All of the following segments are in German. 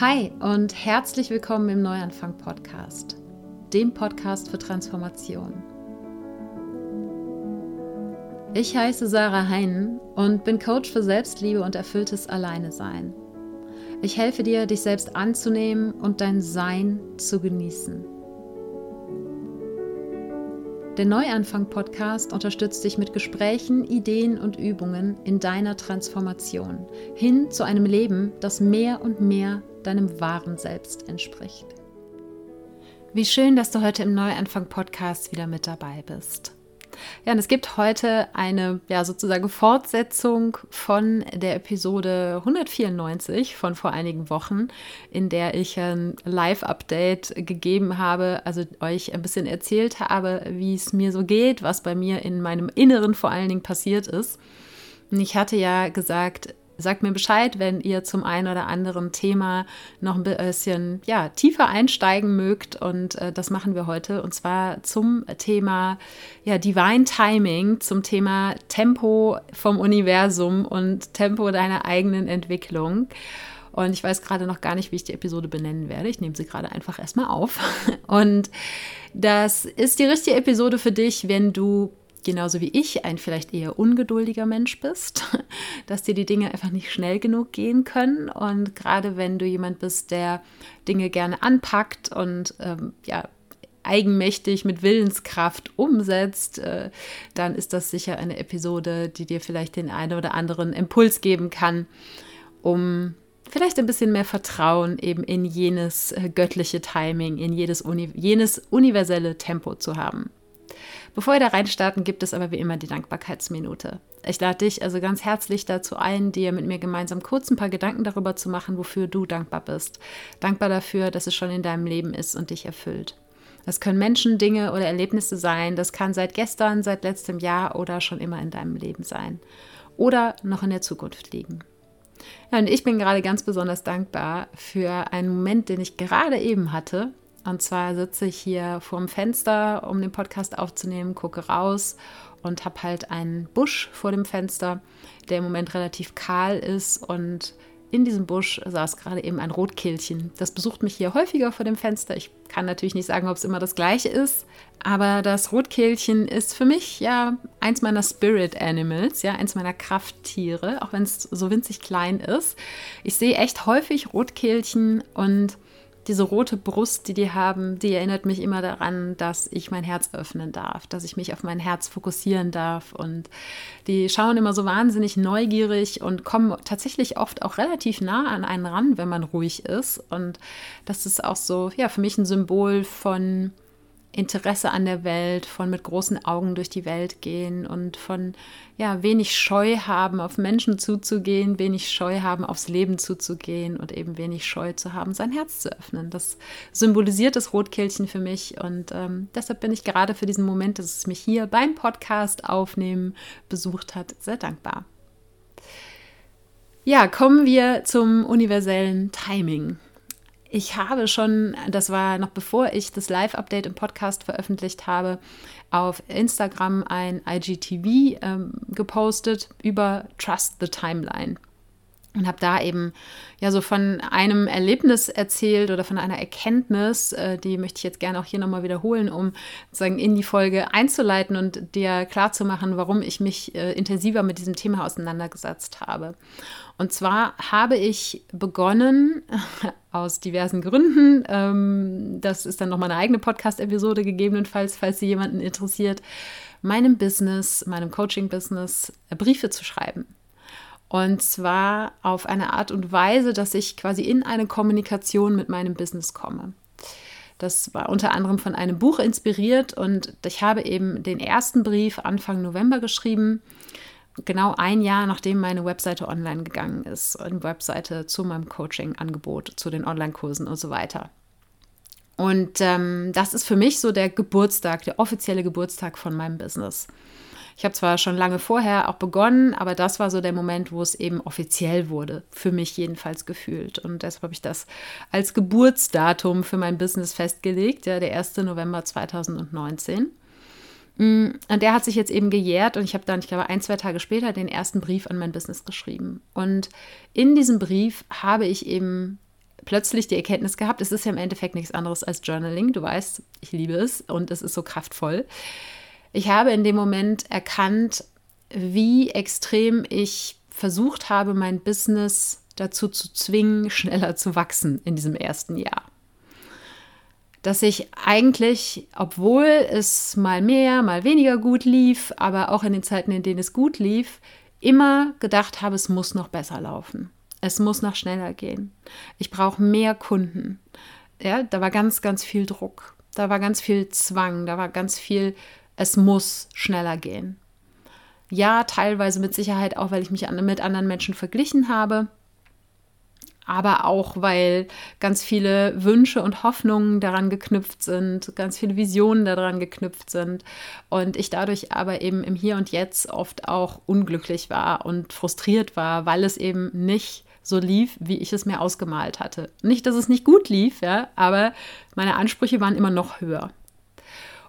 Hi und herzlich willkommen im Neuanfang Podcast, dem Podcast für Transformation. Ich heiße Sarah Heinen und bin Coach für Selbstliebe und erfülltes Alleinesein. Ich helfe dir, dich selbst anzunehmen und dein Sein zu genießen. Der Neuanfang-Podcast unterstützt dich mit Gesprächen, Ideen und Übungen in deiner Transformation hin zu einem Leben, das mehr und mehr deinem wahren Selbst entspricht. Wie schön, dass du heute im Neuanfang-Podcast wieder mit dabei bist. Ja, und es gibt heute eine ja sozusagen Fortsetzung von der Episode 194 von vor einigen Wochen, in der ich ein Live-Update gegeben habe, also euch ein bisschen erzählt habe, wie es mir so geht, was bei mir in meinem Inneren vor allen Dingen passiert ist. Und ich hatte ja gesagt, Sagt mir Bescheid, wenn ihr zum einen oder anderen Thema noch ein bisschen ja, tiefer einsteigen mögt. Und äh, das machen wir heute. Und zwar zum Thema ja, Divine Timing, zum Thema Tempo vom Universum und Tempo deiner eigenen Entwicklung. Und ich weiß gerade noch gar nicht, wie ich die Episode benennen werde. Ich nehme sie gerade einfach erstmal auf. Und das ist die richtige Episode für dich, wenn du genauso wie ich ein vielleicht eher ungeduldiger Mensch bist, dass dir die Dinge einfach nicht schnell genug gehen können. Und gerade wenn du jemand bist, der Dinge gerne anpackt und ähm, ja, eigenmächtig mit Willenskraft umsetzt, äh, dann ist das sicher eine Episode, die dir vielleicht den einen oder anderen Impuls geben kann, um vielleicht ein bisschen mehr Vertrauen eben in jenes äh, göttliche Timing, in jedes Uni jenes universelle Tempo zu haben. Bevor wir da reinstarten, gibt es aber wie immer die Dankbarkeitsminute. Ich lade dich also ganz herzlich dazu ein, dir mit mir gemeinsam kurz ein paar Gedanken darüber zu machen, wofür du dankbar bist. Dankbar dafür, dass es schon in deinem Leben ist und dich erfüllt. Das können Menschen, Dinge oder Erlebnisse sein. Das kann seit gestern, seit letztem Jahr oder schon immer in deinem Leben sein. Oder noch in der Zukunft liegen. Ja, und ich bin gerade ganz besonders dankbar für einen Moment, den ich gerade eben hatte, und zwar sitze ich hier vorm Fenster, um den Podcast aufzunehmen, gucke raus und habe halt einen Busch vor dem Fenster, der im Moment relativ kahl ist. Und in diesem Busch saß gerade eben ein Rotkehlchen. Das besucht mich hier häufiger vor dem Fenster. Ich kann natürlich nicht sagen, ob es immer das gleiche ist, aber das Rotkehlchen ist für mich ja eins meiner Spirit Animals, ja, eins meiner Krafttiere, auch wenn es so winzig klein ist. Ich sehe echt häufig Rotkehlchen und diese rote Brust, die die haben, die erinnert mich immer daran, dass ich mein Herz öffnen darf, dass ich mich auf mein Herz fokussieren darf. Und die schauen immer so wahnsinnig neugierig und kommen tatsächlich oft auch relativ nah an einen ran, wenn man ruhig ist. Und das ist auch so, ja, für mich ein Symbol von Interesse an der Welt, von mit großen Augen durch die Welt gehen und von ja, wenig Scheu haben, auf Menschen zuzugehen, wenig Scheu haben, aufs Leben zuzugehen und eben wenig Scheu zu haben, sein Herz zu öffnen. Das symbolisiert das Rotkehlchen für mich und ähm, deshalb bin ich gerade für diesen Moment, dass es mich hier beim Podcast aufnehmen besucht hat, sehr dankbar. Ja, kommen wir zum universellen Timing. Ich habe schon, das war noch bevor ich das Live-Update im Podcast veröffentlicht habe, auf Instagram ein IGTV ähm, gepostet über Trust the Timeline und habe da eben ja so von einem Erlebnis erzählt oder von einer Erkenntnis, äh, die möchte ich jetzt gerne auch hier nochmal wiederholen, um sozusagen in die Folge einzuleiten und dir klarzumachen, warum ich mich äh, intensiver mit diesem Thema auseinandergesetzt habe. Und zwar habe ich begonnen, aus diversen Gründen, ähm, das ist dann nochmal eine eigene Podcast-Episode gegebenenfalls, falls sie jemanden interessiert, meinem Business, meinem Coaching-Business äh, Briefe zu schreiben. Und zwar auf eine Art und Weise, dass ich quasi in eine Kommunikation mit meinem Business komme. Das war unter anderem von einem Buch inspiriert und ich habe eben den ersten Brief Anfang November geschrieben genau ein Jahr, nachdem meine Webseite online gegangen ist. Eine Webseite zu meinem Coaching-Angebot, zu den Online-Kursen und so weiter. Und ähm, das ist für mich so der Geburtstag, der offizielle Geburtstag von meinem Business. Ich habe zwar schon lange vorher auch begonnen, aber das war so der Moment, wo es eben offiziell wurde, für mich jedenfalls gefühlt. Und deshalb habe ich das als Geburtsdatum für mein Business festgelegt, ja, der 1. November 2019. Mm, und der hat sich jetzt eben gejährt und ich habe dann, ich glaube, ein, zwei Tage später den ersten Brief an mein Business geschrieben. Und in diesem Brief habe ich eben plötzlich die Erkenntnis gehabt, es ist ja im Endeffekt nichts anderes als Journaling. Du weißt, ich liebe es und es ist so kraftvoll. Ich habe in dem Moment erkannt, wie extrem ich versucht habe, mein Business dazu zu zwingen, schneller zu wachsen in diesem ersten Jahr. Dass ich eigentlich, obwohl es mal mehr, mal weniger gut lief, aber auch in den Zeiten, in denen es gut lief, immer gedacht habe, es muss noch besser laufen. Es muss noch schneller gehen. Ich brauche mehr Kunden. Ja, da war ganz, ganz viel Druck. Da war ganz viel Zwang. Da war ganz viel, es muss schneller gehen. Ja, teilweise mit Sicherheit auch, weil ich mich mit anderen Menschen verglichen habe aber auch, weil ganz viele Wünsche und Hoffnungen daran geknüpft sind, ganz viele Visionen daran geknüpft sind und ich dadurch aber eben im Hier und Jetzt oft auch unglücklich war und frustriert war, weil es eben nicht so lief, wie ich es mir ausgemalt hatte. Nicht, dass es nicht gut lief, ja, aber meine Ansprüche waren immer noch höher.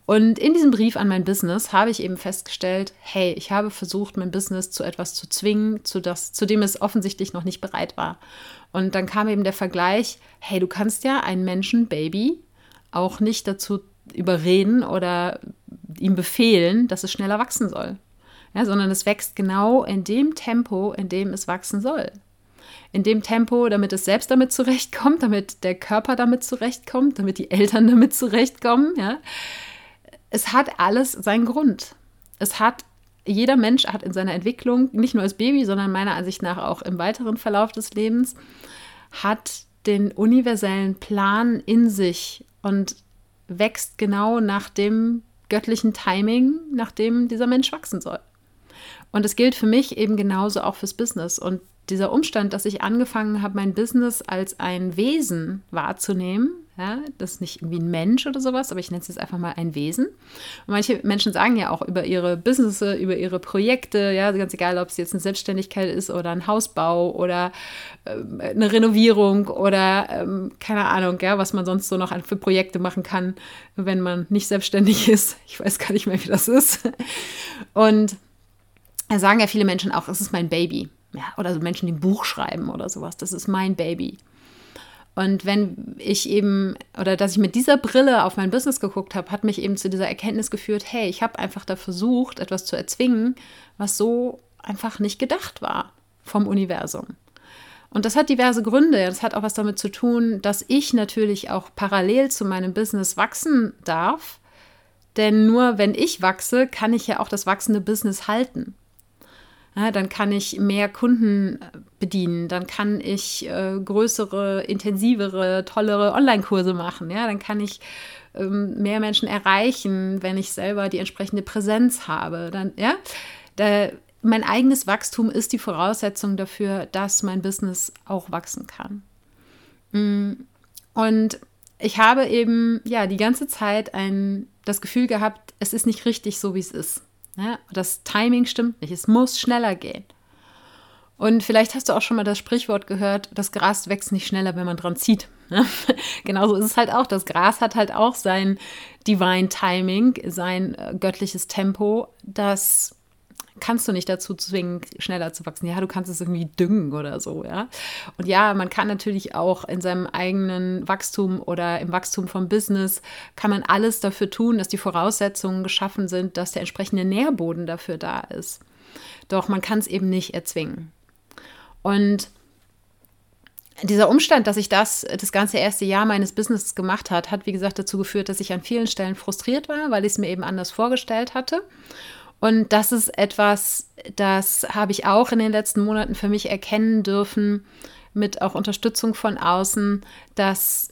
Und in diesem Brief an mein Business habe ich eben festgestellt, hey, ich habe versucht, mein Business zu etwas zu zwingen, zu, das, zu dem es offensichtlich noch nicht bereit war. Und dann kam eben der Vergleich, hey, du kannst ja ein Menschenbaby auch nicht dazu überreden oder ihm befehlen, dass es schneller wachsen soll. Ja, sondern es wächst genau in dem Tempo, in dem es wachsen soll. In dem Tempo, damit es selbst damit zurechtkommt, damit der Körper damit zurechtkommt, damit die Eltern damit zurechtkommen. Ja. Es hat alles seinen Grund. Es hat jeder Mensch hat in seiner Entwicklung, nicht nur als Baby, sondern meiner Ansicht nach auch im weiteren Verlauf des Lebens, hat den universellen Plan in sich und wächst genau nach dem göttlichen Timing, nach dem dieser Mensch wachsen soll. Und es gilt für mich eben genauso auch fürs Business. Und dieser Umstand, dass ich angefangen habe, mein Business als ein Wesen wahrzunehmen, ja, das ist nicht irgendwie ein Mensch oder sowas, aber ich nenne es jetzt einfach mal ein Wesen. Und manche Menschen sagen ja auch über ihre Businesses, über ihre Projekte, ja, ganz egal, ob es jetzt eine Selbstständigkeit ist oder ein Hausbau oder äh, eine Renovierung oder ähm, keine Ahnung, ja, was man sonst so noch für Projekte machen kann, wenn man nicht selbstständig ist. Ich weiß gar nicht mehr, wie das ist. Und da sagen ja viele Menschen auch, es ist mein Baby. Ja, oder so Menschen, die ein Buch schreiben oder sowas. Das ist mein Baby. Und wenn ich eben, oder dass ich mit dieser Brille auf mein Business geguckt habe, hat mich eben zu dieser Erkenntnis geführt, hey, ich habe einfach da versucht, etwas zu erzwingen, was so einfach nicht gedacht war vom Universum. Und das hat diverse Gründe. Das hat auch was damit zu tun, dass ich natürlich auch parallel zu meinem Business wachsen darf. Denn nur wenn ich wachse, kann ich ja auch das wachsende Business halten. Ja, dann kann ich mehr Kunden äh, bedienen, dann kann ich äh, größere, intensivere, tollere Online-Kurse machen. Ja, dann kann ich ähm, mehr Menschen erreichen, wenn ich selber die entsprechende Präsenz habe. Dann, ja, da, mein eigenes Wachstum ist die Voraussetzung dafür, dass mein Business auch wachsen kann. Mm, und ich habe eben ja die ganze Zeit ein, das Gefühl gehabt, es ist nicht richtig so, wie es ist. Ja, das Timing stimmt nicht. Es muss schneller gehen. Und vielleicht hast du auch schon mal das Sprichwort gehört, das Gras wächst nicht schneller, wenn man dran zieht. Genauso ist es halt auch. Das Gras hat halt auch sein Divine Timing, sein äh, göttliches Tempo, das kannst du nicht dazu zwingen, schneller zu wachsen. Ja, du kannst es irgendwie düngen oder so, ja. Und ja, man kann natürlich auch in seinem eigenen Wachstum oder im Wachstum vom Business, kann man alles dafür tun, dass die Voraussetzungen geschaffen sind, dass der entsprechende Nährboden dafür da ist. Doch man kann es eben nicht erzwingen. Und dieser Umstand, dass ich das das ganze erste Jahr meines Businesses gemacht hat, hat wie gesagt dazu geführt, dass ich an vielen Stellen frustriert war, weil ich es mir eben anders vorgestellt hatte und das ist etwas, das habe ich auch in den letzten Monaten für mich erkennen dürfen, mit auch Unterstützung von außen, dass,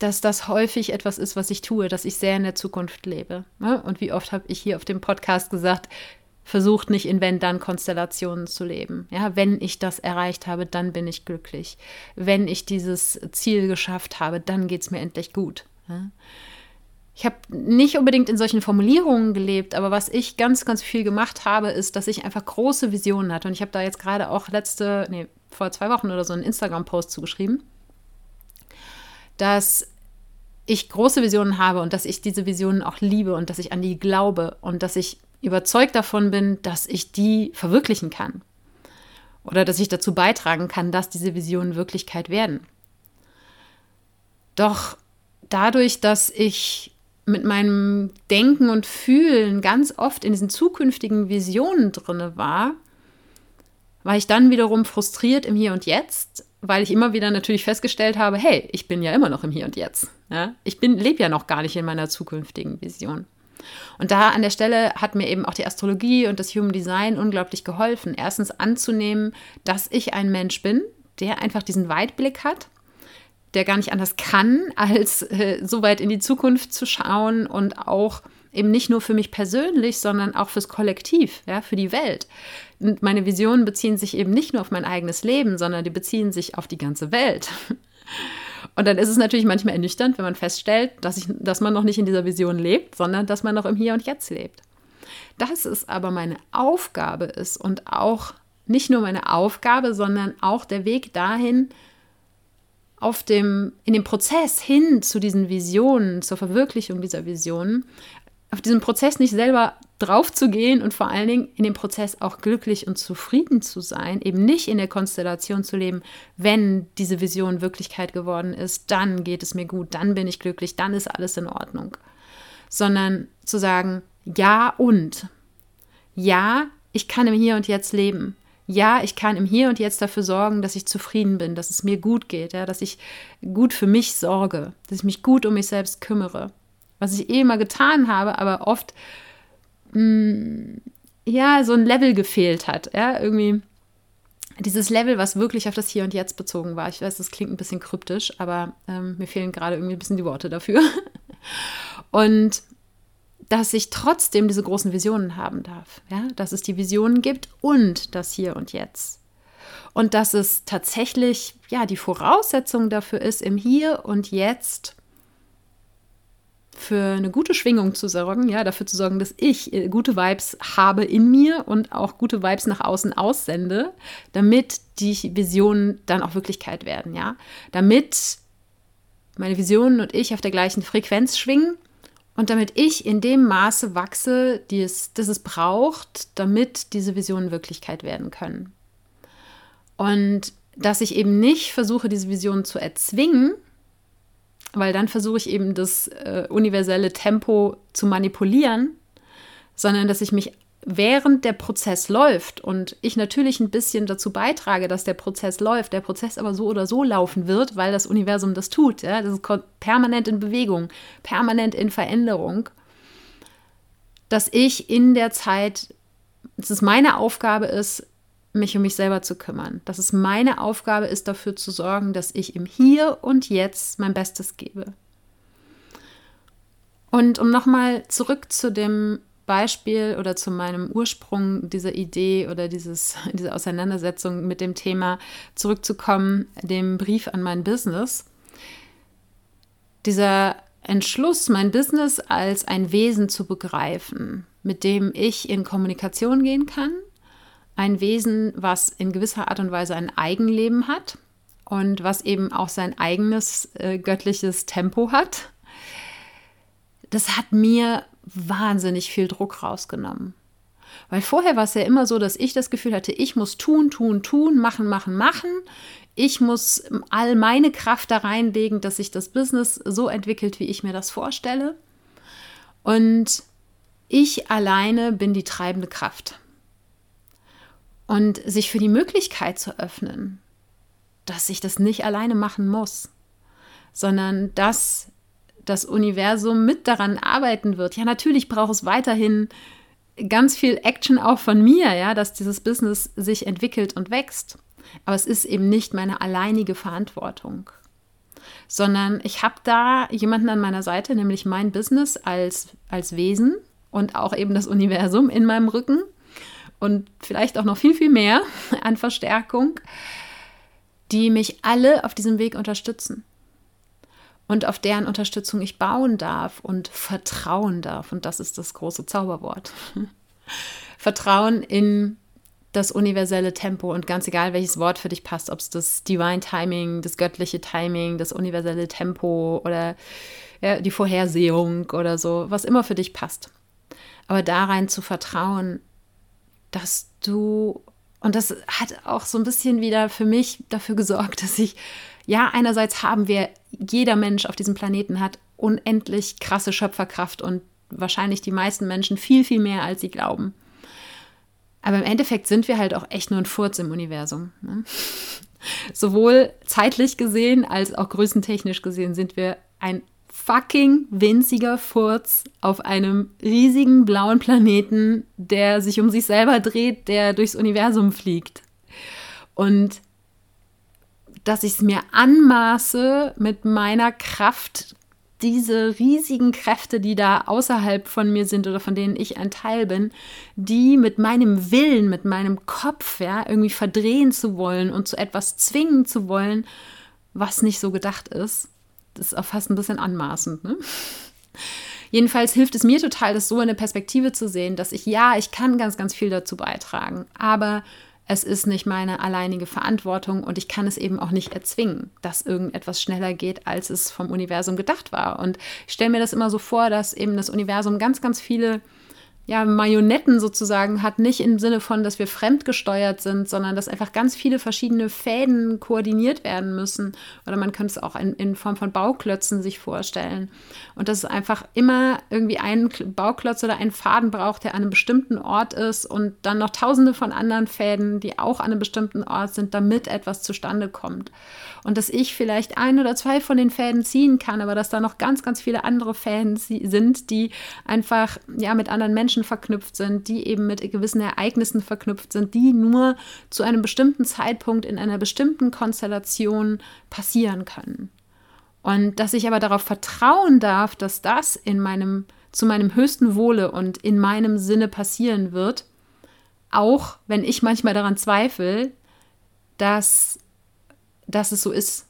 dass das häufig etwas ist, was ich tue, dass ich sehr in der Zukunft lebe. Ne? Und wie oft habe ich hier auf dem Podcast gesagt, versucht nicht in Wenn-Dann-Konstellationen zu leben. Ja, wenn ich das erreicht habe, dann bin ich glücklich. Wenn ich dieses Ziel geschafft habe, dann geht es mir endlich gut. Ja? Ich habe nicht unbedingt in solchen Formulierungen gelebt, aber was ich ganz, ganz viel gemacht habe, ist, dass ich einfach große Visionen hatte. Und ich habe da jetzt gerade auch letzte, nee, vor zwei Wochen oder so einen Instagram-Post zugeschrieben, dass ich große Visionen habe und dass ich diese Visionen auch liebe und dass ich an die glaube und dass ich überzeugt davon bin, dass ich die verwirklichen kann. oder dass ich dazu beitragen kann, dass diese Visionen Wirklichkeit werden. Doch dadurch, dass ich mit meinem Denken und Fühlen ganz oft in diesen zukünftigen Visionen drinne war, war ich dann wiederum frustriert im Hier und Jetzt, weil ich immer wieder natürlich festgestellt habe, hey, ich bin ja immer noch im Hier und Jetzt. Ja? Ich lebe ja noch gar nicht in meiner zukünftigen Vision. Und da an der Stelle hat mir eben auch die Astrologie und das Human Design unglaublich geholfen. Erstens anzunehmen, dass ich ein Mensch bin, der einfach diesen Weitblick hat der gar nicht anders kann, als äh, so weit in die Zukunft zu schauen und auch eben nicht nur für mich persönlich, sondern auch fürs Kollektiv, ja, für die Welt. Und meine Visionen beziehen sich eben nicht nur auf mein eigenes Leben, sondern die beziehen sich auf die ganze Welt. Und dann ist es natürlich manchmal ernüchternd, wenn man feststellt, dass, ich, dass man noch nicht in dieser Vision lebt, sondern dass man noch im Hier und Jetzt lebt. Dass es aber meine Aufgabe ist und auch nicht nur meine Aufgabe, sondern auch der Weg dahin, auf dem, in dem Prozess hin zu diesen Visionen, zur Verwirklichung dieser Visionen, auf diesem Prozess nicht selber drauf zu gehen und vor allen Dingen in dem Prozess auch glücklich und zufrieden zu sein, eben nicht in der Konstellation zu leben, wenn diese Vision Wirklichkeit geworden ist, dann geht es mir gut, dann bin ich glücklich, dann ist alles in Ordnung, sondern zu sagen, ja und, ja, ich kann im Hier und Jetzt leben, ja, ich kann im Hier und Jetzt dafür sorgen, dass ich zufrieden bin, dass es mir gut geht, ja, dass ich gut für mich sorge, dass ich mich gut um mich selbst kümmere. Was ich eh immer getan habe, aber oft mh, mm, ja so ein Level gefehlt hat, ja, irgendwie dieses Level, was wirklich auf das Hier und Jetzt bezogen war. Ich weiß, das klingt ein bisschen kryptisch, aber ähm, mir fehlen gerade irgendwie ein bisschen die Worte dafür. Und dass ich trotzdem diese großen Visionen haben darf. Ja? Dass es die Visionen gibt und das Hier und Jetzt. Und dass es tatsächlich ja die Voraussetzung dafür ist, im Hier und Jetzt für eine gute Schwingung zu sorgen, ja, dafür zu sorgen, dass ich äh, gute Vibes habe in mir und auch gute Vibes nach außen aussende, damit die Visionen dann auch Wirklichkeit werden, ja, damit meine Visionen und ich auf der gleichen Frequenz schwingen und damit ich in dem Maße wachse, die es, das es braucht, damit diese Visionen Wirklichkeit werden können. Und dass ich eben nicht versuche, diese Visionen zu erzwingen, weil dann versuche ich eben das äh, universelle Tempo zu manipulieren, sondern dass ich mich während der Prozess läuft und ich natürlich ein bisschen dazu beitrage, dass der Prozess läuft, der Prozess aber so oder so laufen wird, weil das Universum das tut. Ja? Das ist permanent in Bewegung, permanent in Veränderung, dass ich in der Zeit, dass es meine Aufgabe ist, mich um mich selber zu kümmern, dass es meine Aufgabe ist, dafür zu sorgen, dass ich im Hier und Jetzt mein Bestes gebe. Und um nochmal zurück zu dem Beispiel oder zu meinem Ursprung dieser Idee oder dieses, diese Auseinandersetzung mit dem Thema zurückzukommen, dem Brief an mein Business. Dieser Entschluss, mein Business als ein Wesen zu begreifen, mit dem ich in Kommunikation gehen kann, ein Wesen, was in gewisser Art und Weise ein Eigenleben hat und was eben auch sein eigenes äh, göttliches Tempo hat, das hat mir wahnsinnig viel Druck rausgenommen. Weil vorher war es ja immer so, dass ich das Gefühl hatte, ich muss tun, tun, tun, machen, machen, machen. Ich muss all meine Kraft da reinlegen, dass sich das Business so entwickelt, wie ich mir das vorstelle. Und ich alleine bin die treibende Kraft. Und sich für die Möglichkeit zu öffnen, dass ich das nicht alleine machen muss, sondern dass das Universum mit daran arbeiten wird. Ja, natürlich braucht es weiterhin ganz viel Action auch von mir, ja, dass dieses Business sich entwickelt und wächst. Aber es ist eben nicht meine alleinige Verantwortung, sondern ich habe da jemanden an meiner Seite, nämlich mein Business als, als Wesen und auch eben das Universum in meinem Rücken und vielleicht auch noch viel, viel mehr an Verstärkung, die mich alle auf diesem Weg unterstützen und auf deren Unterstützung ich bauen darf und vertrauen darf. Und das ist das große Zauberwort. Vertrauen in das universelle Tempo und ganz egal, welches Wort für dich passt, ob es das Divine Timing, das göttliche Timing, das universelle Tempo oder ja, die Vorhersehung oder so, was immer für dich passt. Aber da rein zu vertrauen, dass du Und das hat auch so ein bisschen wieder für mich dafür gesorgt, dass ich, ja, einerseits haben wir, jeder Mensch auf diesem Planeten hat unendlich krasse Schöpferkraft und wahrscheinlich die meisten Menschen viel, viel mehr, als sie glauben. Aber im Endeffekt sind wir halt auch echt nur ein Furz im Universum. Ne? Sowohl zeitlich gesehen als auch größentechnisch gesehen sind wir ein fucking winziger Furz auf einem riesigen blauen Planeten, der sich um sich selber dreht, der durchs Universum fliegt. Und dass ich es mir anmaße, mit meiner Kraft diese riesigen Kräfte, die da außerhalb von mir sind oder von denen ich ein Teil bin, die mit meinem Willen, mit meinem Kopf, ja, irgendwie verdrehen zu wollen und zu etwas zwingen zu wollen, was nicht so gedacht ist. Das ist auch fast ein bisschen anmaßend, ne? Jedenfalls hilft es mir total, das so in der Perspektive zu sehen, dass ich, ja, ich kann ganz, ganz viel dazu beitragen, aber es ist nicht meine alleinige Verantwortung und ich kann es eben auch nicht erzwingen, dass irgendetwas schneller geht, als es vom Universum gedacht war. Und ich stelle mir das immer so vor, dass eben das Universum ganz, ganz viele ja, Marionetten sozusagen hat, nicht im Sinne von, dass wir fremdgesteuert sind, sondern dass einfach ganz viele verschiedene Fäden koordiniert werden müssen. Oder man könnte es auch in, in Form von Bauklötzen sich vorstellen. Und dass es einfach immer irgendwie einen Bauklotz oder einen Faden braucht, der an einem bestimmten Ort ist und dann noch tausende von anderen Fäden, die auch an einem bestimmten Ort sind, damit etwas zustande kommt. Und dass ich vielleicht ein oder zwei von den Fäden ziehen kann, aber dass da noch ganz, ganz viele andere Fäden sind, die einfach ja mit anderen Menschen verknüpft sind, die eben mit gewissen Ereignissen verknüpft sind, die nur zu einem bestimmten Zeitpunkt in einer bestimmten Konstellation passieren können. Und dass ich aber darauf vertrauen darf, dass das in meinem, zu meinem höchsten Wohle und in meinem Sinne passieren wird, auch wenn ich manchmal daran zweifle, dass, dass es so ist.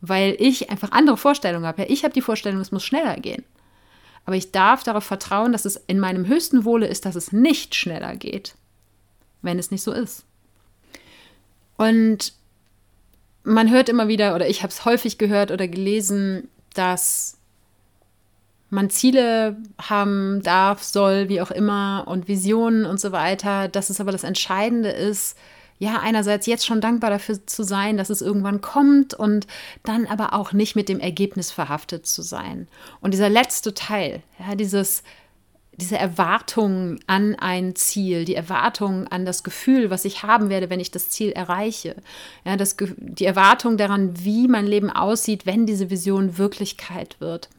Weil ich einfach andere Vorstellungen habe. Ich habe die Vorstellung, es muss schneller gehen. Aber ich darf darauf vertrauen, dass es in meinem höchsten Wohle ist, dass es nicht schneller geht, wenn es nicht so ist. Und man hört immer wieder, oder ich habe es häufig gehört oder gelesen, dass man Ziele haben darf, soll, wie auch immer, und Visionen und so weiter, dass es aber das Entscheidende ist, ja, einerseits jetzt schon dankbar dafür zu sein, dass es irgendwann kommt und dann aber auch nicht mit dem Ergebnis verhaftet zu sein. Und dieser letzte Teil, ja, dieses, diese Erwartung an ein Ziel, die Erwartung an das Gefühl, was ich haben werde, wenn ich das Ziel erreiche, ja, das, die Erwartung daran, wie mein Leben aussieht, wenn diese Vision Wirklichkeit wird.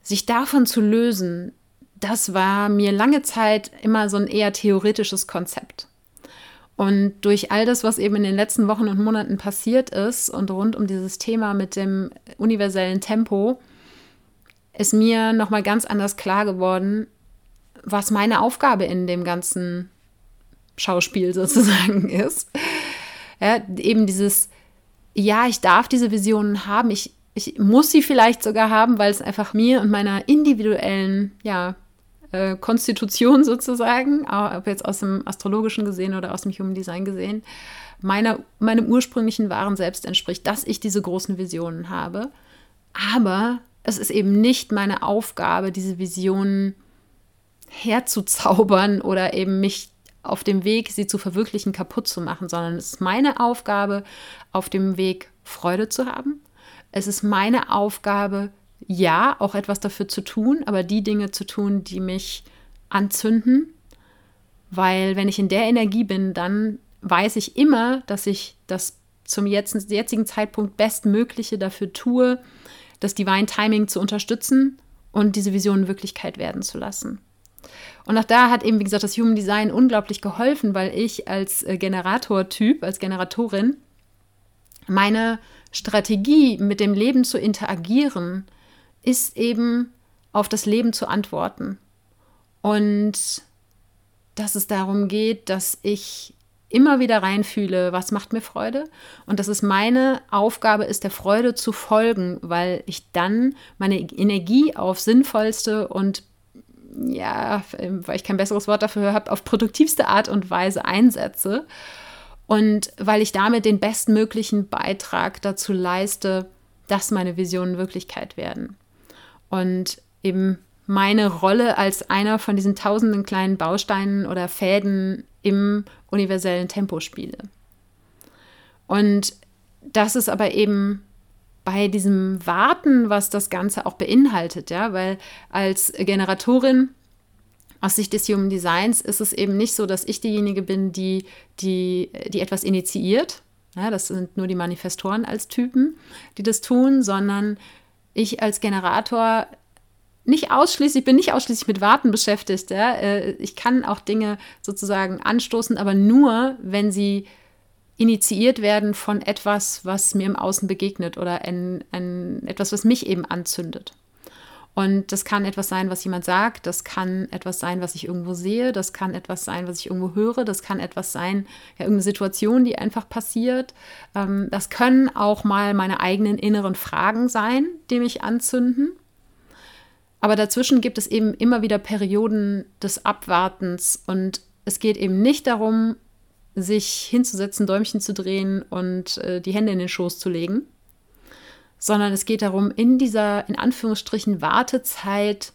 Sich davon zu lösen, das war mir lange Zeit immer so ein eher theoretisches Konzept. Und durch all das, was eben in den letzten Wochen und Monaten passiert ist und rund um dieses Thema mit dem universellen Tempo, ist mir nochmal ganz anders klar geworden, was meine Aufgabe in dem ganzen Schauspiel sozusagen ist. Ja, eben dieses, ja, ich darf diese Visionen haben, ich, ich muss sie vielleicht sogar haben, weil es einfach mir und meiner individuellen, ja, äh, Konstitution sozusagen, ob jetzt aus dem astrologischen gesehen oder aus dem Human Design gesehen, meiner, meinem ursprünglichen wahren Selbst entspricht, dass ich diese großen Visionen habe. Aber es ist eben nicht meine Aufgabe, diese Visionen herzuzaubern oder eben mich auf dem Weg, sie zu verwirklichen, kaputt zu machen, sondern es ist meine Aufgabe, auf dem Weg Freude zu haben. Es ist meine Aufgabe, ja, auch etwas dafür zu tun, aber die Dinge zu tun, die mich anzünden, weil wenn ich in der Energie bin, dann weiß ich immer, dass ich das zum jetzigen Zeitpunkt Bestmögliche dafür tue, das Divine Timing zu unterstützen und diese Vision Wirklichkeit werden zu lassen. Und auch da hat eben, wie gesagt, das Human Design unglaublich geholfen, weil ich als äh, Generator-Typ, als Generatorin, meine Strategie, mit dem Leben zu interagieren, ist eben auf das Leben zu antworten. Und dass es darum geht, dass ich immer wieder reinfühle, was macht mir Freude und dass es meine Aufgabe ist, der Freude zu folgen, weil ich dann meine Energie auf sinnvollste und ja, weil ich kein besseres Wort dafür habe, auf produktivste Art und Weise einsetze und weil ich damit den bestmöglichen Beitrag dazu leiste, dass meine Visionen Wirklichkeit werden. Und eben meine Rolle als einer von diesen tausenden kleinen Bausteinen oder Fäden im universellen Tempo spiele. Und das ist aber eben bei diesem Warten, was das Ganze auch beinhaltet, ja, weil als Generatorin aus Sicht des Human Designs ist es eben nicht so, dass ich diejenige bin, die, die, die etwas initiiert. Ja, das sind nur die Manifestoren als Typen, die das tun, sondern ich als Generator nicht ausschließlich, bin nicht ausschließlich mit Warten beschäftigt. Ja? Äh, ich kann auch Dinge sozusagen anstoßen, aber nur, wenn sie initiiert werden von etwas, was mir im Außen begegnet oder ein, ein, etwas, was mich eben anzündet. Und das kann etwas sein, was jemand sagt, das kann etwas sein, was ich irgendwo sehe, das kann etwas sein, was ich irgendwo höre, das kann etwas sein, ja, irgendeine Situation, die einfach passiert. Ähm, das können auch mal meine eigenen inneren Fragen sein, die mich anzünden. Aber dazwischen gibt es eben immer wieder Perioden des Abwartens und es geht eben nicht darum, sich hinzusetzen, Däumchen zu drehen und äh, die Hände in den Schoß zu legen, sondern es geht darum, in dieser, in Anführungsstrichen, Wartezeit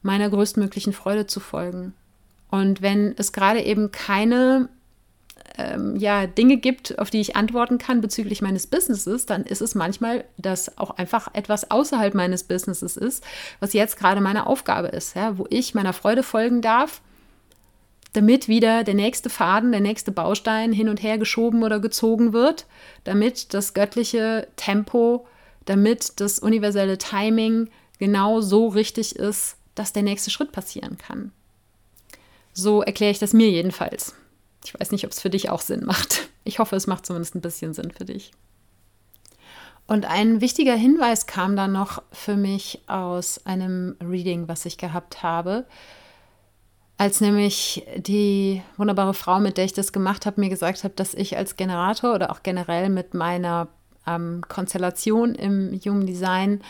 meiner größtmöglichen Freude zu folgen. Und wenn es gerade eben keine ähm, ja, Dinge gibt, auf die ich antworten kann bezüglich meines Businesses, dann ist es manchmal, dass auch einfach etwas außerhalb meines Businesses ist, was jetzt gerade meine Aufgabe ist, ja, wo ich meiner Freude folgen darf damit wieder der nächste Faden, der nächste Baustein hin und her geschoben oder gezogen wird, damit das göttliche Tempo, damit das universelle Timing genau so richtig ist, dass der nächste Schritt passieren kann. So erkläre ich das mir jedenfalls. Ich weiß nicht, ob es für dich auch Sinn macht. Ich hoffe, es macht zumindest ein bisschen Sinn für dich. Und ein wichtiger Hinweis kam dann noch für mich aus einem Reading, was ich gehabt habe als nämlich die wunderbare Frau, mit der ich das gemacht habe, mir gesagt hat, dass ich als Generator oder auch generell mit meiner ähm, Konstellation im Human Design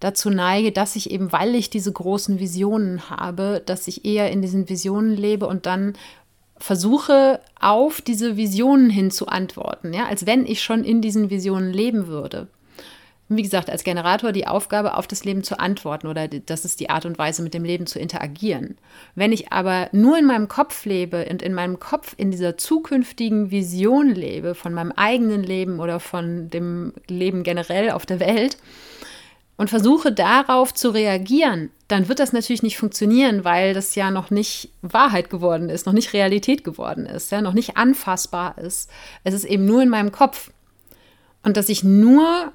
dazu neige, dass ich eben, weil ich diese großen Visionen habe, dass ich eher in diesen Visionen lebe und dann versuche, auf diese Visionen hin zu antworten, ja, als wenn ich schon in diesen Visionen leben würde wie gesagt, als Generator die Aufgabe, auf das Leben zu antworten oder das ist die Art und Weise, mit dem Leben zu interagieren. Wenn ich aber nur in meinem Kopf lebe und in meinem Kopf in dieser zukünftigen Vision lebe, von meinem eigenen Leben oder von dem Leben generell auf der Welt, und versuche darauf zu reagieren, dann wird das natürlich nicht funktionieren, weil das ja noch nicht Wahrheit geworden ist, noch nicht Realität geworden ist, ja, noch nicht anfassbar ist. Es ist eben nur in meinem Kopf. Und dass ich nur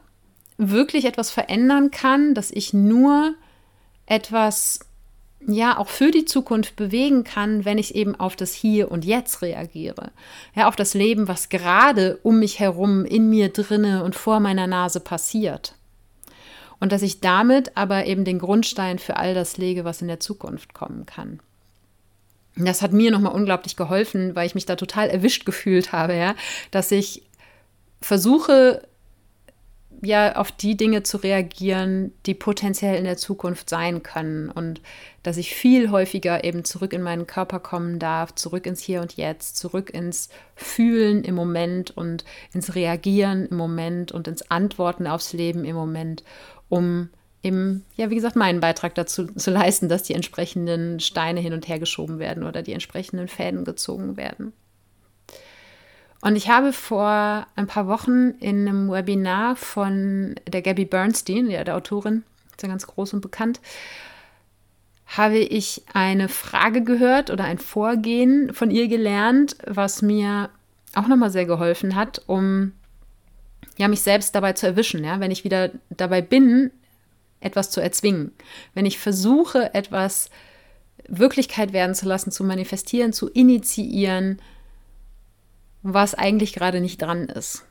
wirklich etwas verändern kann, dass ich nur etwas ja auch für die Zukunft bewegen kann, wenn ich eben auf das Hier und Jetzt reagiere. Ja, auf das Leben, was gerade um mich herum, in mir drinne und vor meiner Nase passiert. Und dass ich damit aber eben den Grundstein für all das lege, was in der Zukunft kommen kann. Das hat mir nochmal unglaublich geholfen, weil ich mich da total erwischt gefühlt habe, ja, dass ich versuche, ja auf die Dinge zu reagieren, die potenziell in der Zukunft sein können und dass ich viel häufiger eben zurück in meinen Körper kommen darf, zurück ins Hier und Jetzt, zurück ins Fühlen im Moment und ins Reagieren im Moment und ins Antworten aufs Leben im Moment, um eben, ja, wie gesagt, meinen Beitrag dazu zu leisten, dass die entsprechenden Steine hin und her geschoben werden oder die entsprechenden Fäden gezogen werden. Und ich habe vor ein paar Wochen in einem Webinar von der Gabby Bernstein, ja, der Autorin, ist ja ganz groß und bekannt, habe ich eine Frage gehört oder ein Vorgehen von ihr gelernt, was mir auch nochmal sehr geholfen hat, um ja, mich selbst dabei zu erwischen, ja, wenn ich wieder dabei bin, etwas zu erzwingen. Wenn ich versuche, etwas Wirklichkeit werden zu lassen, zu manifestieren, zu initiieren, was eigentlich gerade nicht dran ist.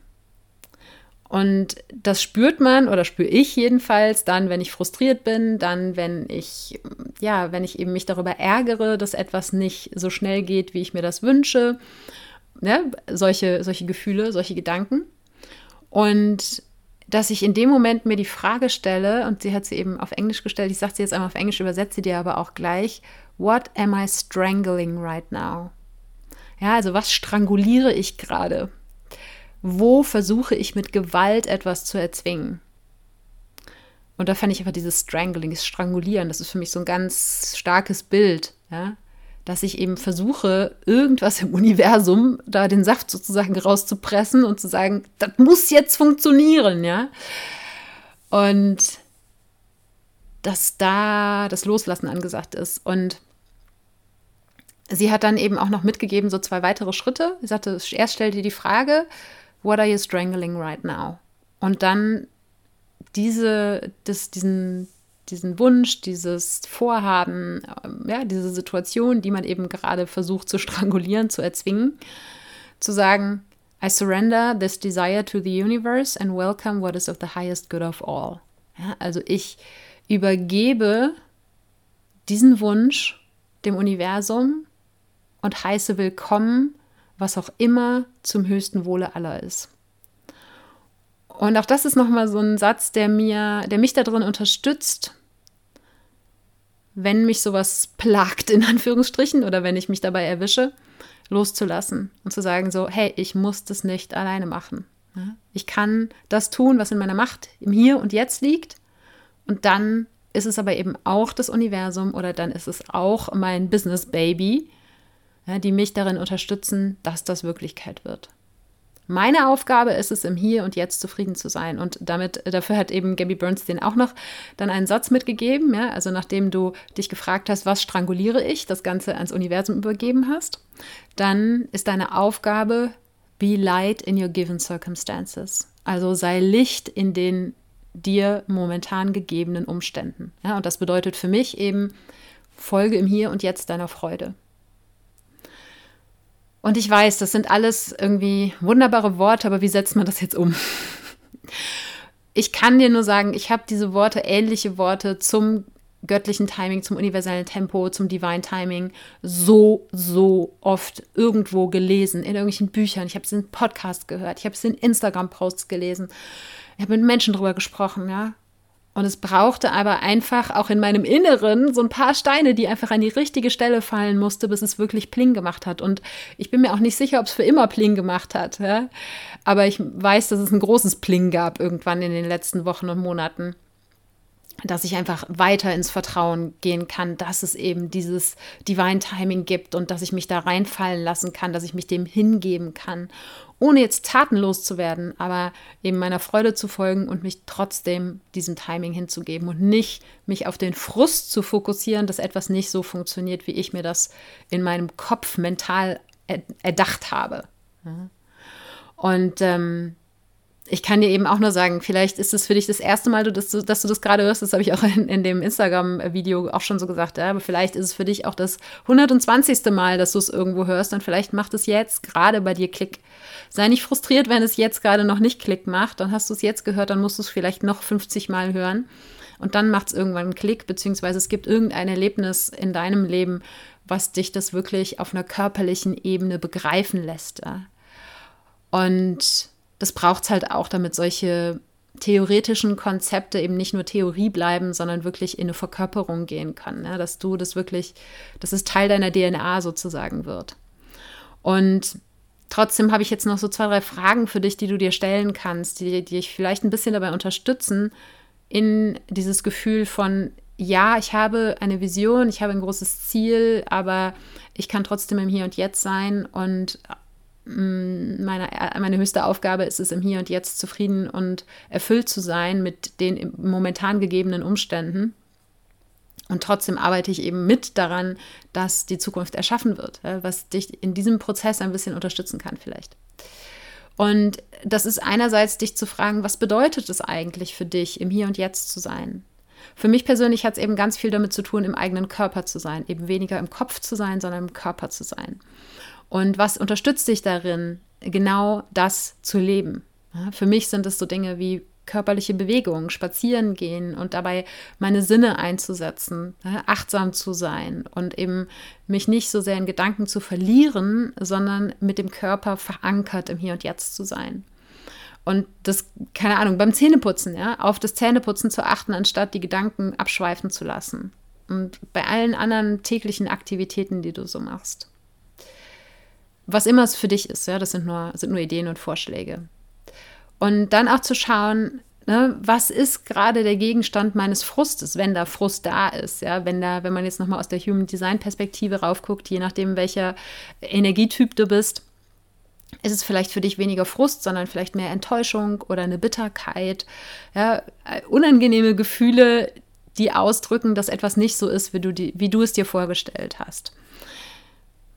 Und das spürt man oder spüre ich jedenfalls dann, wenn ich frustriert bin, dann, wenn ich, ja, wenn ich eben mich darüber ärgere, dass etwas nicht so schnell geht, wie ich mir das wünsche. Ja, solche, solche Gefühle, solche Gedanken. Und dass ich in dem Moment mir die Frage stelle, und sie hat sie eben auf Englisch gestellt, ich sage sie jetzt einmal auf Englisch, übersetze sie dir aber auch gleich, What am I strangling right now? Ja, also was stranguliere ich gerade? Wo versuche ich mit Gewalt etwas zu erzwingen? Und da fand ich einfach dieses Strangling, das Strangulieren, das ist für mich so ein ganz starkes Bild, ja? dass ich eben versuche, irgendwas im Universum, da den Saft sozusagen rauszupressen und zu sagen, das muss jetzt funktionieren, ja. Und dass da das Loslassen angesagt ist. Und sie hat dann eben auch noch mitgegeben, so zwei weitere Schritte. Sie sagte, erst stell dir die Frage, what are you strangling right now? Und dann diese, das, diesen, diesen Wunsch, dieses Vorhaben, ähm, ja, diese Situation, die man eben gerade versucht zu strangulieren, zu erzwingen, zu sagen, I surrender this desire to the universe and welcome what is of the highest good of all. Ja, also ich übergebe diesen Wunsch dem Universum und heiße willkommen, was auch immer zum höchsten Wohle aller ist. Und auch das ist nochmal so ein Satz, der mir, der mich darin unterstützt, wenn mich sowas plagt, in Anführungsstrichen, oder wenn ich mich dabei erwische, loszulassen und zu sagen, so, hey, ich muss das nicht alleine machen. Ich kann das tun, was in meiner Macht im Hier und Jetzt liegt. Und dann ist es aber eben auch das Universum oder dann ist es auch mein Business Baby, die mich darin unterstützen, dass das Wirklichkeit wird. Meine Aufgabe ist es, im Hier und Jetzt zufrieden zu sein. Und damit, dafür hat eben Gabby Bernstein auch noch dann einen Satz mitgegeben. Ja? Also nachdem du dich gefragt hast, was stranguliere ich, das Ganze ans Universum übergeben hast, dann ist deine Aufgabe, be light in your given circumstances. Also sei Licht in den dir momentan gegebenen Umständen. Ja? Und das bedeutet für mich eben, folge im Hier und Jetzt deiner Freude. Und ich weiß, das sind alles irgendwie wunderbare Worte, aber wie setzt man das jetzt um? Ich kann dir nur sagen, ich habe diese Worte, ähnliche Worte zum göttlichen Timing, zum universellen Tempo, zum Divine Timing so, so oft irgendwo gelesen, in irgendwelchen Büchern. Ich habe es in Podcasts gehört, ich habe es in Instagram-Posts gelesen, ich habe mit Menschen drüber gesprochen, ja. Und es brauchte aber einfach auch in meinem Inneren so ein paar Steine, die einfach an die richtige Stelle fallen musste, bis es wirklich Pling gemacht hat. Und ich bin mir auch nicht sicher, ob es für immer Pling gemacht hat. Ja? Aber ich weiß, dass es ein großes Pling gab irgendwann in den letzten Wochen und Monaten dass ich einfach weiter ins Vertrauen gehen kann, dass es eben dieses Divine Timing gibt und dass ich mich da reinfallen lassen kann, dass ich mich dem hingeben kann, ohne jetzt tatenlos zu werden, aber eben meiner Freude zu folgen und mich trotzdem diesem Timing hinzugeben und nicht mich auf den Frust zu fokussieren, dass etwas nicht so funktioniert, wie ich mir das in meinem Kopf mental erdacht habe. Und ähm, ich kann dir eben auch nur sagen, vielleicht ist es für dich das erste Mal, dass du, dass du das gerade hörst. Das habe ich auch in, in dem Instagram-Video auch schon so gesagt. Ja? Aber vielleicht ist es für dich auch das 120. Mal, dass du es irgendwo hörst. Und vielleicht macht es jetzt gerade bei dir Klick. Sei nicht frustriert, wenn es jetzt gerade noch nicht Klick macht. Dann hast du es jetzt gehört, dann musst du es vielleicht noch 50 Mal hören. Und dann macht es irgendwann einen Klick, beziehungsweise es gibt irgendein Erlebnis in deinem Leben, was dich das wirklich auf einer körperlichen Ebene begreifen lässt. Ja? Und das braucht es halt auch, damit solche theoretischen Konzepte eben nicht nur Theorie bleiben, sondern wirklich in eine Verkörperung gehen können. Ja? Dass du das wirklich, dass es Teil deiner DNA sozusagen wird. Und trotzdem habe ich jetzt noch so zwei, drei Fragen für dich, die du dir stellen kannst, die, die dich vielleicht ein bisschen dabei unterstützen, in dieses Gefühl von, ja, ich habe eine Vision, ich habe ein großes Ziel, aber ich kann trotzdem im Hier und Jetzt sein und meine, meine höchste Aufgabe ist es, im Hier und Jetzt zufrieden und erfüllt zu sein mit den momentan gegebenen Umständen. Und trotzdem arbeite ich eben mit daran, dass die Zukunft erschaffen wird, was dich in diesem Prozess ein bisschen unterstützen kann vielleicht. Und das ist einerseits dich zu fragen, was bedeutet es eigentlich für dich, im Hier und Jetzt zu sein? Für mich persönlich hat es eben ganz viel damit zu tun, im eigenen Körper zu sein, eben weniger im Kopf zu sein, sondern im Körper zu sein. Und was unterstützt dich darin, genau das zu leben? Für mich sind es so Dinge wie körperliche Bewegung, spazieren gehen und dabei meine Sinne einzusetzen, achtsam zu sein und eben mich nicht so sehr in Gedanken zu verlieren, sondern mit dem Körper verankert im Hier und Jetzt zu sein. Und das, keine Ahnung, beim Zähneputzen, ja, auf das Zähneputzen zu achten, anstatt die Gedanken abschweifen zu lassen. Und bei allen anderen täglichen Aktivitäten, die du so machst was immer es für dich ist, ja, das sind nur, sind nur Ideen und Vorschläge. Und dann auch zu schauen, ne, was ist gerade der Gegenstand meines Frustes, wenn da Frust da ist, ja, wenn da, wenn man jetzt nochmal aus der Human Design Perspektive raufguckt, je nachdem welcher Energietyp du bist, ist es vielleicht für dich weniger Frust, sondern vielleicht mehr Enttäuschung oder eine Bitterkeit, ja, unangenehme Gefühle, die ausdrücken, dass etwas nicht so ist, wie du, die, wie du es dir vorgestellt hast.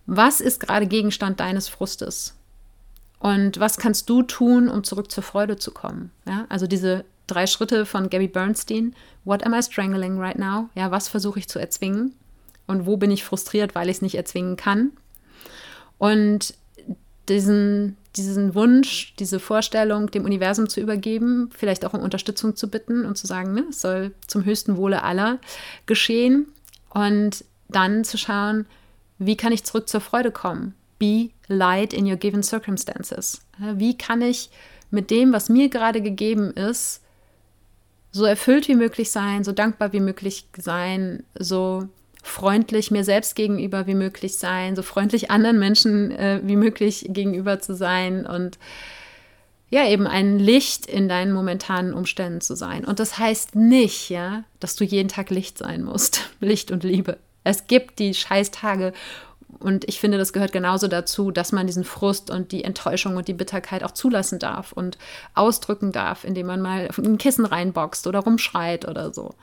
Was ist gerade Gegenstand deines Frustes? Und was kannst du tun, um zurück zur Freude zu kommen? Ja, also diese drei Schritte von Gabby Bernstein. What am I strangling right now? Ja, was versuche ich zu erzwingen? Und wo bin ich frustriert, weil ich es nicht erzwingen kann? Und diesen, diesen Wunsch, diese Vorstellung dem Universum zu übergeben, vielleicht auch um Unterstützung zu bitten und zu sagen, ne, es soll zum höchsten Wohle aller geschehen. Und dann zu schauen, wie kann ich zurück zur Freude kommen? Be light in your given circumstances. Wie kann ich mit dem, was mir gerade gegeben ist, so erfüllt wie möglich sein, so dankbar wie möglich sein, so freundlich mir selbst gegenüber wie möglich sein, so freundlich anderen Menschen äh, wie möglich gegenüber zu sein und ja, eben ein Licht in deinen momentanen Umständen zu sein. Und das heißt nicht, ja, dass du jeden Tag Licht sein musst. Licht und Liebe. Es gibt die Scheißtage, und ich finde, das gehört genauso dazu, dass man diesen Frust und die Enttäuschung und die Bitterkeit auch zulassen darf und ausdrücken darf, indem man mal ein Kissen reinboxt oder rumschreit oder so.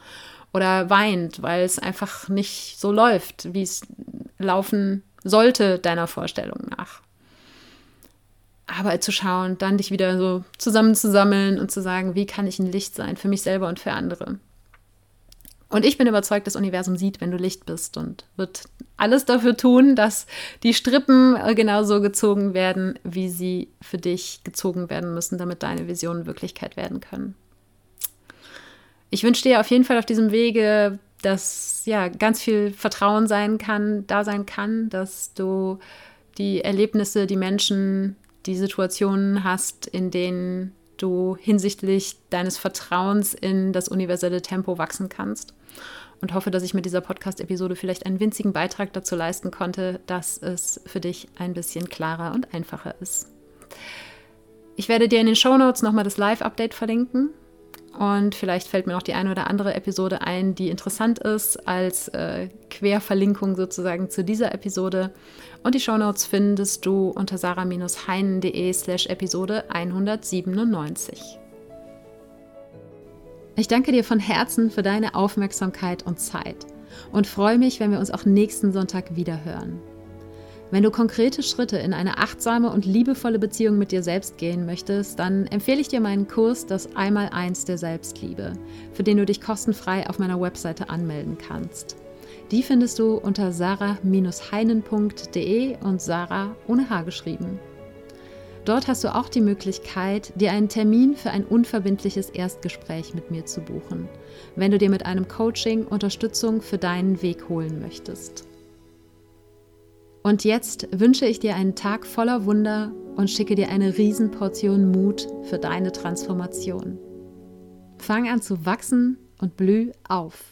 Oder weint, weil es einfach nicht so läuft, wie es laufen sollte, deiner Vorstellung nach. Aber zu schauen, dann dich wieder so zusammenzusammeln und zu sagen, wie kann ich ein Licht sein für mich selber und für andere. Und ich bin überzeugt, das Universum sieht, wenn du Licht bist und wird alles dafür tun, dass die Strippen äh, genauso gezogen werden, wie sie für dich gezogen werden müssen, damit deine Visionen Wirklichkeit werden können. Ich wünsche dir auf jeden Fall auf diesem Wege, dass ja ganz viel Vertrauen sein kann, da sein kann, dass du die Erlebnisse, die Menschen, die Situationen hast, in denen du hinsichtlich deines Vertrauens in das universelle Tempo wachsen kannst und hoffe, dass ich mit dieser Podcast-Episode vielleicht einen winzigen Beitrag dazu leisten konnte, dass es für dich ein bisschen klarer und einfacher ist. Ich werde dir in den Show Notes nochmal das Live-Update verlinken. Und vielleicht fällt mir noch die eine oder andere Episode ein, die interessant ist, als äh, Querverlinkung sozusagen zu dieser Episode. Und die Show Notes findest du unter sarah-heinen.de slash Episode 197. Ich danke dir von Herzen für deine Aufmerksamkeit und Zeit und freue mich, wenn wir uns auch nächsten Sonntag wieder hören. Wenn du konkrete Schritte in eine achtsame und liebevolle Beziehung mit dir selbst gehen möchtest, dann empfehle ich dir meinen Kurs Das Einmaleins der Selbstliebe, für den du dich kostenfrei auf meiner Webseite anmelden kannst. Die findest du unter sarah-heinen.de und Sarah ohne H geschrieben. Dort hast du auch die Möglichkeit, dir einen Termin für ein unverbindliches Erstgespräch mit mir zu buchen, wenn du dir mit einem Coaching Unterstützung für deinen Weg holen möchtest. Und jetzt wünsche ich dir einen Tag voller Wunder und schicke dir eine Riesenportion Mut für deine Transformation. Fang an zu wachsen und blüh auf.